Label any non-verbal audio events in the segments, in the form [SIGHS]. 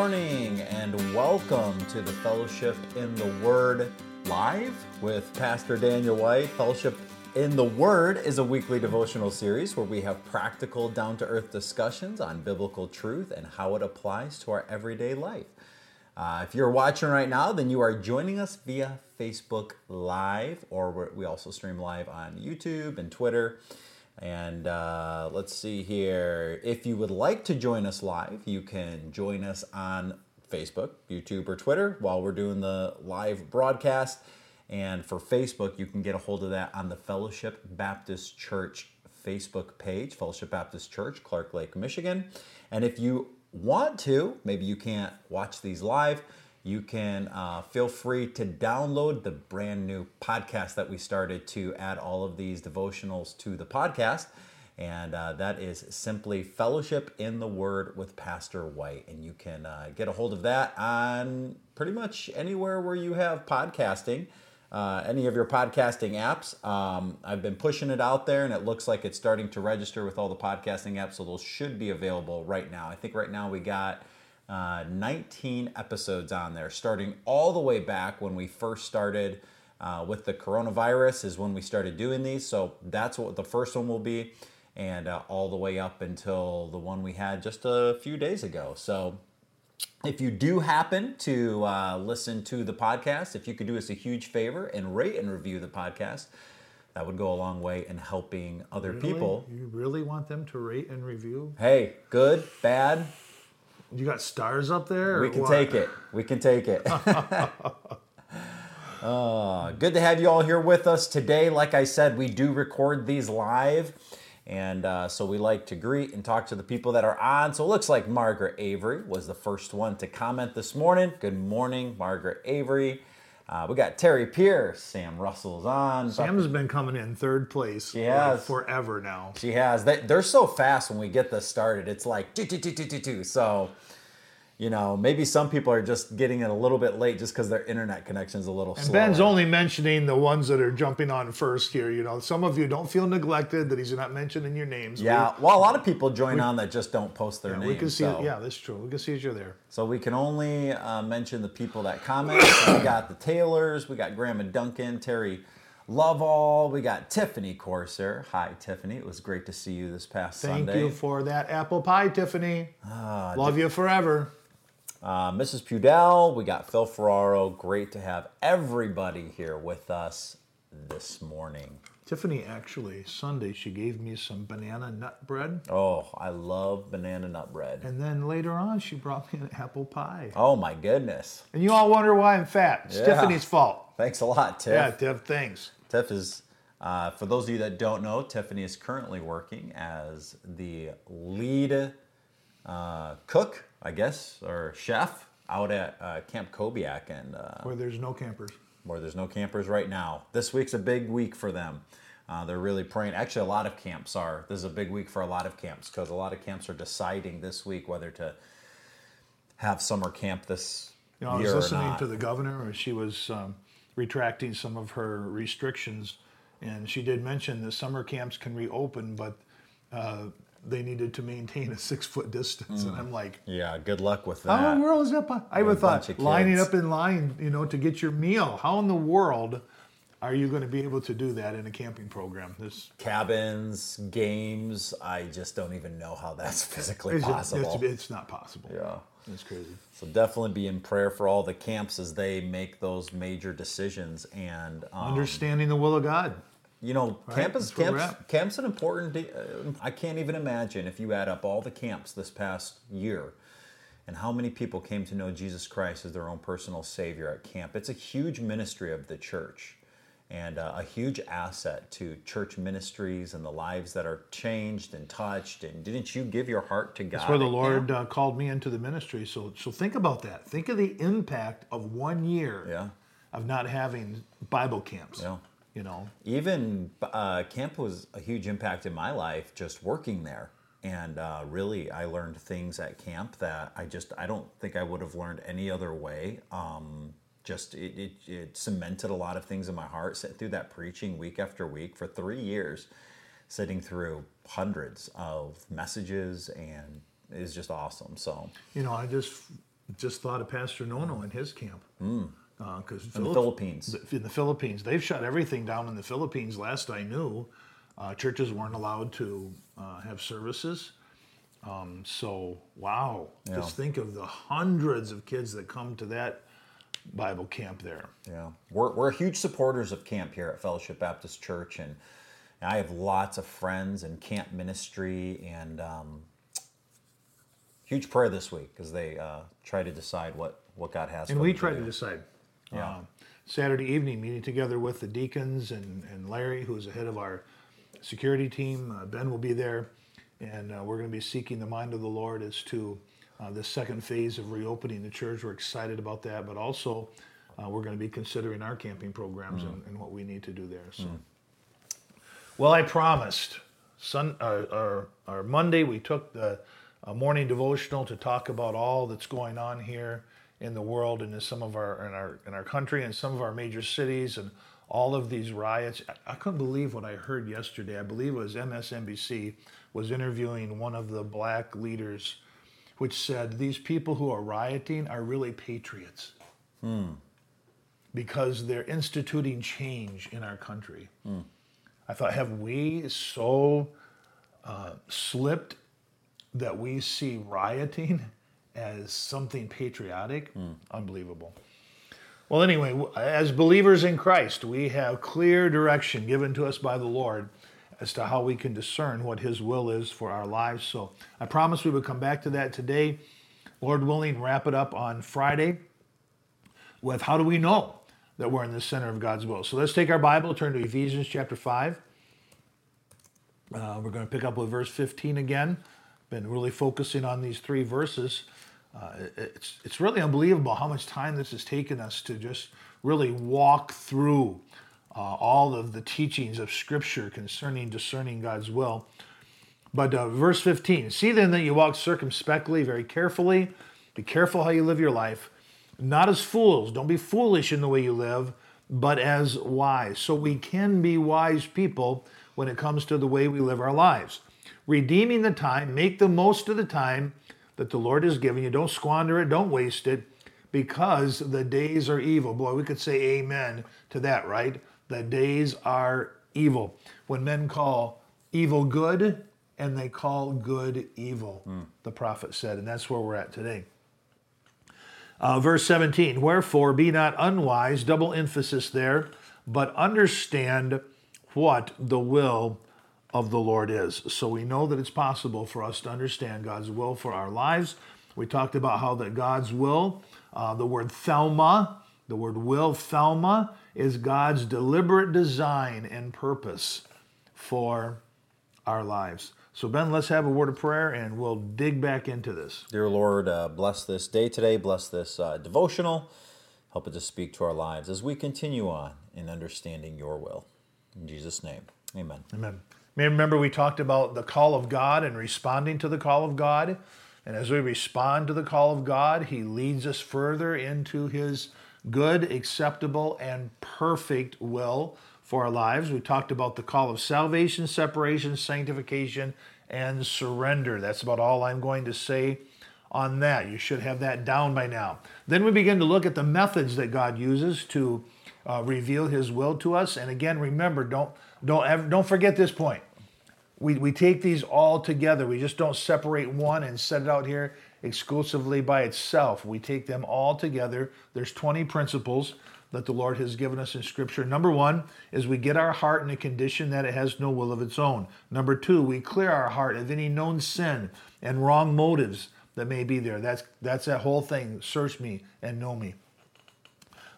morning and welcome to the Fellowship in the Word Live with Pastor Daniel White. Fellowship in the Word is a weekly devotional series where we have practical, down to earth discussions on biblical truth and how it applies to our everyday life. Uh, if you're watching right now, then you are joining us via Facebook Live, or we also stream live on YouTube and Twitter. And uh, let's see here. If you would like to join us live, you can join us on Facebook, YouTube, or Twitter while we're doing the live broadcast. And for Facebook, you can get a hold of that on the Fellowship Baptist Church Facebook page, Fellowship Baptist Church, Clark Lake, Michigan. And if you want to, maybe you can't watch these live, you can uh, feel free to download the brand new podcast that we started to add all of these devotionals to the podcast. And uh, that is simply Fellowship in the Word with Pastor White. And you can uh, get a hold of that on pretty much anywhere where you have podcasting. Uh, any of your podcasting apps. Um, I've been pushing it out there and it looks like it's starting to register with all the podcasting apps, so those should be available right now. I think right now we got uh, 19 episodes on there, starting all the way back when we first started uh, with the coronavirus, is when we started doing these. So that's what the first one will be, and uh, all the way up until the one we had just a few days ago. So if you do happen to uh, listen to the podcast, if you could do us a huge favor and rate and review the podcast, that would go a long way in helping other Really? people. You really want them to rate and review? Hey, good, bad, You got stars up there? we can what? take it. We can take it. uh, [LAUGHS] good to have you all here with us today. Like I said, we do record these live. And uh, so we like to greet and talk to the people that are on. So it looks like Margaret Avery was the first one to comment this morning. Good morning, Margaret Avery. Uh, we got Terry Pierce. Sam Russell's on. Sam's been coming in third place She has. forever now. She has. They, they're so fast when we get this started. It's like do do do do do do. So, you know, maybe some people are just getting it a little bit late just because their internet connection is a little slow. And. Ben's only mentioning the ones that are jumping on first here. You know, some of you don't feel neglected that he's not mentioning your names. yeah. Well, a lot of people join on that just don't post their We, names. we can see. so. Yeah, that's true. We can see you're there. So we can only uh, mention the people that comment. We got the Taylors, we got Grandma Duncan, Terry Lovall, we got Tiffany Corsair. Hi, Tiffany. It was great to see you this past Thank Sunday. Thank you for that apple pie, Tiffany. Ah, Love you forever. Uh, Mrs. Pudell, we got Phil Ferraro. Great to have everybody here with us this morning. Tiffany actually Sunday she gave me some banana nut bread, Oh, I love banana nut bread. and then later on she brought me an apple pie. Oh my goodness. And you all wonder why I'm fat. It's Yeah. Tiffany's fault. [LAUGHS] Thanks a lot, Tiff. Yeah, Tiff, thanks. Tiff is, uh, for those of you that don't know, Tiffany is currently working as the lead uh, cook, I guess, or chef out at uh, Camp Kobiak, and uh, Where there's no campers. where there's no campers right now. This week's a big week for them. Uh, they're really praying. Actually, a lot of camps are. This is a big week for a lot of camps because a lot of camps are deciding this week whether to have summer camp this You know, I was listening to the governor, or she was um, retracting some of her restrictions, and she did mention that summer camps can reopen, but uh, they needed to maintain a six foot distance. And I'm like, yeah, good luck with that. how in the world is that? po- I would thought lining up in line, you know, to get your meal. How in the world are you going to be able to do that in a camping program? This Cabins, games. I just don't even know how that's [LAUGHS] physically it's, possible. it's, it's not possible. yeah. It's crazy. So definitely be in prayer for all the camps as they make those major decisions and um, Understanding the will of God. You know, camp is That's where we're camps. Camp's an important. Uh, I can't even imagine if you add up all the camps this past year, and how many people came to know Jesus Christ as their own personal Savior at camp. It's a huge ministry of the church, and uh, a huge asset to church ministries and the lives that are changed and touched. And didn't you give your heart to God? That's where the Lord uh, called me into the ministry. So, so think about that. Think of the impact of one year Yeah. of not having Bible camps. Yeah. You know, even uh, camp was a huge impact in my life just working there. And uh, really i learned things at camp that i just i don't think i would have learned any other way. Um, just it, it, it cemented a lot of things in my heart. Sitting through that preaching week after week for three years sitting through hundreds of messages and it was just awesome so. You know, I just just thought of Pastor Nono and his camp. Because In the Philippines. in the Philippines, they've shut everything down in the Philippines. Last I knew, uh, churches weren't allowed to uh, have services. Um, so wow, Yeah. just think of the hundreds of kids that come to that Bible camp there. Yeah, we're, we're huge supporters of camp here at Fellowship Baptist Church, and I have lots of friends in camp ministry, and um, huge prayer this week as they uh, try to decide what, what God has. And we try to decide. Yeah. Um, Saturday evening, meeting together with the deacons and, and Larry, who is the head of our security team. Uh, ben will be there, and uh, we're going to be seeking the mind of the Lord as to uh, the second phase of reopening the church. We're excited about that, but also uh, we're going to be considering our camping programs and, and what we need to do there. So, well, I promised. Sun, uh, our, our Monday, we took the uh, morning devotional to talk about all that's going on here in the world and in some of our in our in our country and some of our major cities and all of these riots. I, I couldn't believe what I heard yesterday. I believe it was MSNBC was interviewing one of the black leaders, which said these people who are rioting are really patriots because they're instituting change in our country. I thought, have we so uh, slipped that we see rioting as something patriotic? Unbelievable. Well, anyway, as believers in Christ, we have clear direction given to us by the Lord as to how we can discern what His will is for our lives. So I promise we would come back to that today. Lord willing, wrap it up on Friday with how do we know that we're in the center of God's will. So let's take our Bible, turn to Ephesians chapter 5. Uh, we're going to pick up with verse 15 again. Been really focusing on these three verses. Uh, it's, it's really unbelievable how much time this has taken us to just really walk through uh, all of the teachings of Scripture concerning discerning God's will. But uh, verse 15 See then that you walk circumspectly, very carefully. Be careful how you live your life, not as fools. Don't be foolish in the way you live, but as wise. So we can be wise people when it comes to the way we live our lives. Redeeming the time, make the most of the time that the Lord has given you. Don't squander it, don't waste it, because the days are evil. Boy, we could say amen to that, right? The days are evil. When men call evil good and they call good evil, the prophet said, and that's where we're at today. Uh, verse 17, wherefore be not unwise, double emphasis there, but understand what the will of the Lord is. So we know that it's possible for us to understand God's will for our lives. We talked about how that God's will, uh, the word thelema, the word will, thelema, is God's deliberate design and purpose for our lives. So, Ben, let's have a word of prayer and we'll dig back into this. Dear Lord, uh, bless this day today, bless this uh, devotional. Help it to speak to our lives as we continue on in understanding your will. In Jesus' name, amen. Amen. Remember we talked about the call of God and responding to the call of God. And as we respond to the call of God, He leads us further into His good, acceptable, and perfect will for our lives. We talked about the call of salvation, separation, sanctification, and surrender. That's about all I'm going to say on that. You should have that down by now. Then we begin to look at the methods that God uses to uh, reveal His will to us. And again, remember, don't don't ever, don't forget this point. We we take these all together. We just don't separate one and set it out here exclusively by itself. We take them all together. There's 20 principles that the Lord has given us in Scripture. Number one is we get our heart in a condition that it has no will of its own. Number two, we clear our heart of any known sin and wrong motives that may be there. That's that's that whole thing. Search me and know me.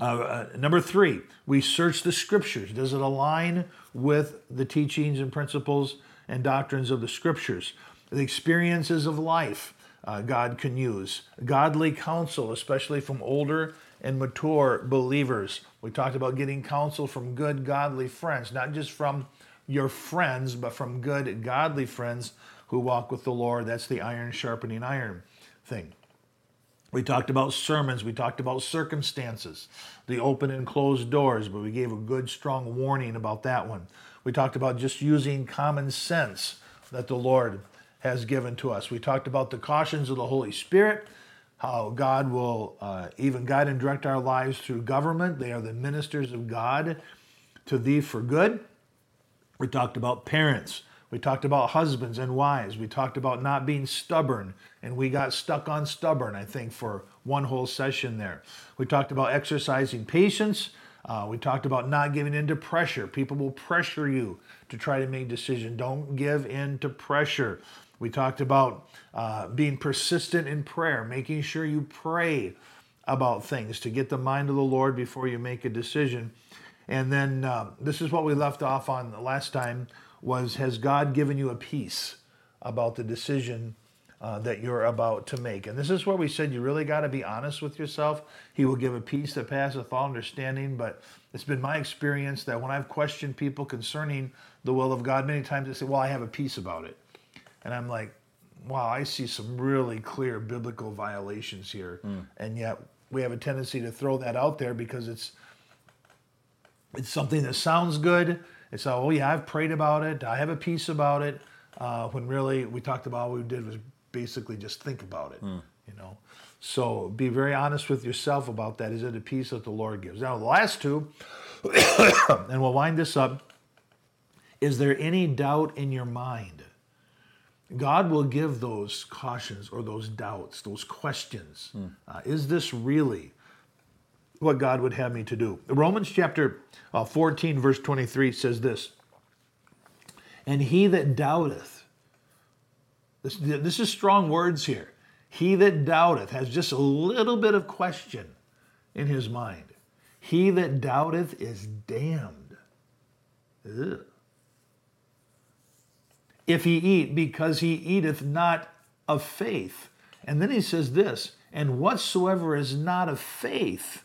Uh, uh, number three, we search the scriptures. Does it align with the teachings and principles and doctrines of the scriptures? The experiences of life uh, God can use. Godly counsel, especially from older and mature believers. We talked about getting counsel from good, godly friends, not just from your friends, but from good, godly friends who walk with the Lord. That's the iron sharpening iron thing. We talked about sermons, we talked about circumstances, the open and closed doors, but we gave a good, strong warning about that one. We talked about just using common sense that the Lord has given to us. We talked about the cautions of the Holy Spirit, how God will uh, even guide and direct our lives through government. They are the ministers of God to thee for good. We talked about parents. We talked about husbands and wives. We talked about not being stubborn, and we got stuck on stubborn, I think, for one whole session there. We talked about exercising patience. Uh, we talked about not giving in to pressure. People will pressure you to try to make decisions. Don't give in to pressure. We talked about uh, being persistent in prayer, making sure you pray about things to get the mind of the Lord before you make a decision. And then uh, this is what we left off on the last time was has God given you a peace about the decision uh, that you're about to make? And this is where we said you really got to be honest with yourself. He will give a peace that passeth all understanding. But it's been my experience that when I've questioned people concerning the will of God, many times they say, Well, I have a peace about it. And I'm like, Wow, I see some really clear biblical violations here. Mm. And yet we have a tendency to throw that out there because it's it's something that sounds good it's oh yeah, I've prayed about it. I have a peace about it. Uh, when really we talked about all we did was basically just think about it. Mm. You know, so be very honest with yourself about that. Is it a peace that the Lord gives? Now the last two, [COUGHS] and we'll wind this up. Is there any doubt in your mind? God will give those cautions or those doubts, those questions. Mm. Uh, is this really what God would have me to do. Romans chapter uh, 14, verse 23 says this And he that doubteth, this, this is strong words here. He that doubteth has just a little bit of question in his mind. He that doubteth is damned. Ugh. If he eat, because he eateth not of faith. And then he says this, and whatsoever is not of faith,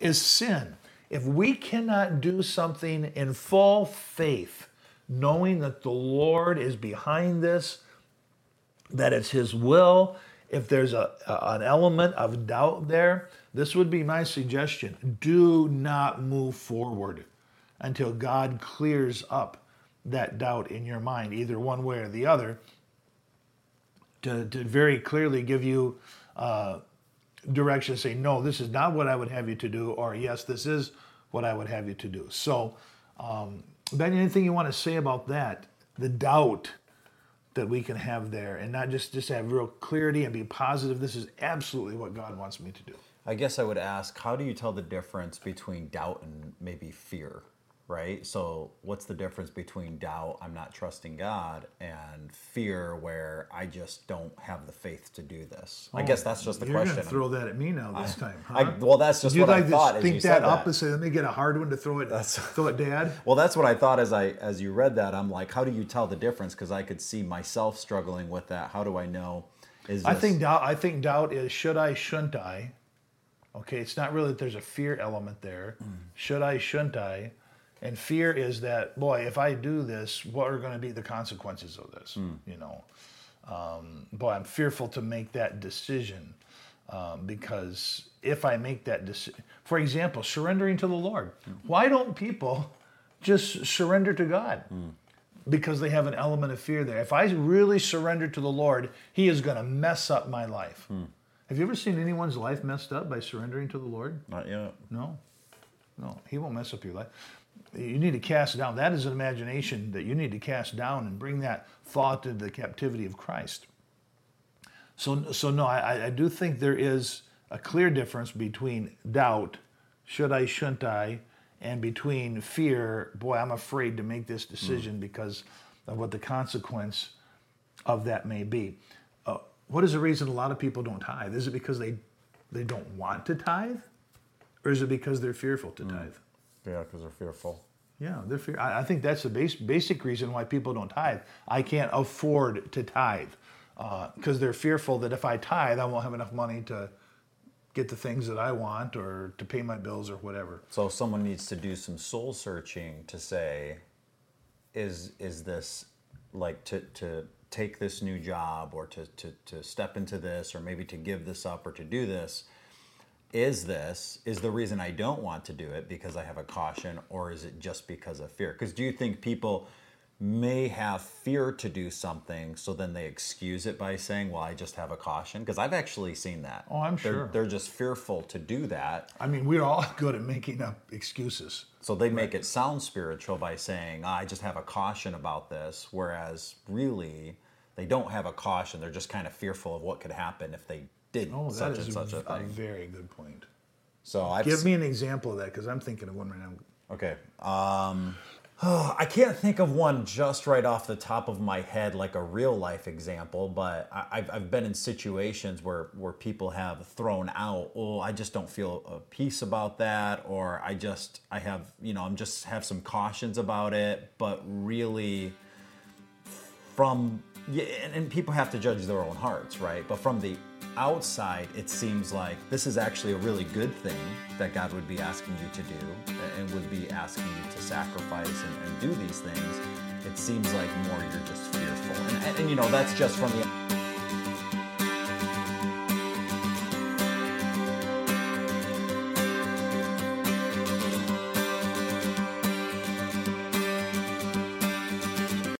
is sin. If we cannot do something in full faith, knowing that the Lord is behind this, that it's His will, if there's a, an element of doubt there, this would be my suggestion. Do not move forward until God clears up that doubt in your mind, either one way or the other, to, to very clearly give you uh, direction say, no, this is not what I would have you to do, or yes, this is what I would have you to do. So, um, Ben, anything you want to say about that? The doubt that we can have there, and not just just have real clarity and be positive. This is absolutely what God wants me to do. I guess I would ask, how do you tell the difference between doubt and maybe fear? Right? So, what's the difference between doubt, I'm not trusting God, and fear, where I just don't have the faith to do this? Oh, I guess that's just the you're question. You're throw that at me now this I, time. Huh? I, well, that's just what like I thought. To think that up that. and say, "Let me get a hard one to throw it." That's, [LAUGHS] throw it, Dad. Well, that's what I thought as I as you read that. I'm like, how do you tell the difference? Because I could see myself struggling with that. How do I know? Is this... I think doubt. I think doubt is should I, shouldn't I? Okay, it's not really that there's a fear element there. Mm. Should I, shouldn't I? And fear is that, boy, if I do this, what are going to be the consequences of this? Mm. You know, um, boy, I'm fearful to make that decision um, because if I make that decision, for example, surrendering to the Lord, mm. why don't people just surrender to God? Mm. Because they have an element of fear there. If I really surrender to the Lord, He is going to mess up my life. Hmm. Have you ever seen anyone's life messed up by surrendering to the Lord? Not yet. No. No, He won't mess up your life you need to cast down. That is an imagination that you need to cast down and bring that thought to the captivity of Christ. So, so no, I, I do think there is a clear difference between doubt, should I, shouldn't I, and between fear, boy, I'm afraid to make this decision mm. because of what the consequence of that may be. Uh, what is the reason a lot of people don't tithe? Is it because they, they don't want to tithe? Or is it because they're fearful to mm. tithe? Yeah, because they're fearful. Yeah, they're fear. I, I think that's the base, basic reason why people don't tithe. I can't afford to tithe because uh, they're fearful that if I tithe, I won't have enough money to get the things that I want or to pay my bills or whatever. So someone needs to do some soul searching to say, is is this like to to take this new job or to to to step into this or maybe to give this up or to do this? Is this is the reason I don't want to do it because I have a caution, or is it just because of fear? Because do you think people may have fear to do something, so then they excuse it by saying, "Well, I just have a caution." Because I've actually seen that. Oh, I'm They're- sure. They're just fearful to do that, I mean, we're all [LAUGHS] good at making up excuses. so they make it sound spiritual by saying, "Ah, "I just have a caution about this," whereas really they don't have a caution. They're just kind of fearful of what could happen if they did Oh, that such is and such a a thing. very good point. So I've Give me an example of that because I'm thinking of one right now. Okay. Um, [SIGHS] I can't think of one just right off the top of my head, like a real life example, but I, I've, I've been in situations where, where people have thrown out, oh, I just don't feel a peace about that, or I just, I have, you know, I'm just have some cautions about it, but really from, yeah, and, and people have to judge their own hearts, right? But from the outside, it seems like this is actually a really good thing that God would be asking you to do and would be asking you to sacrifice and, and do these things. It seems like more you're just fearful. And, and, and you know, that's just from the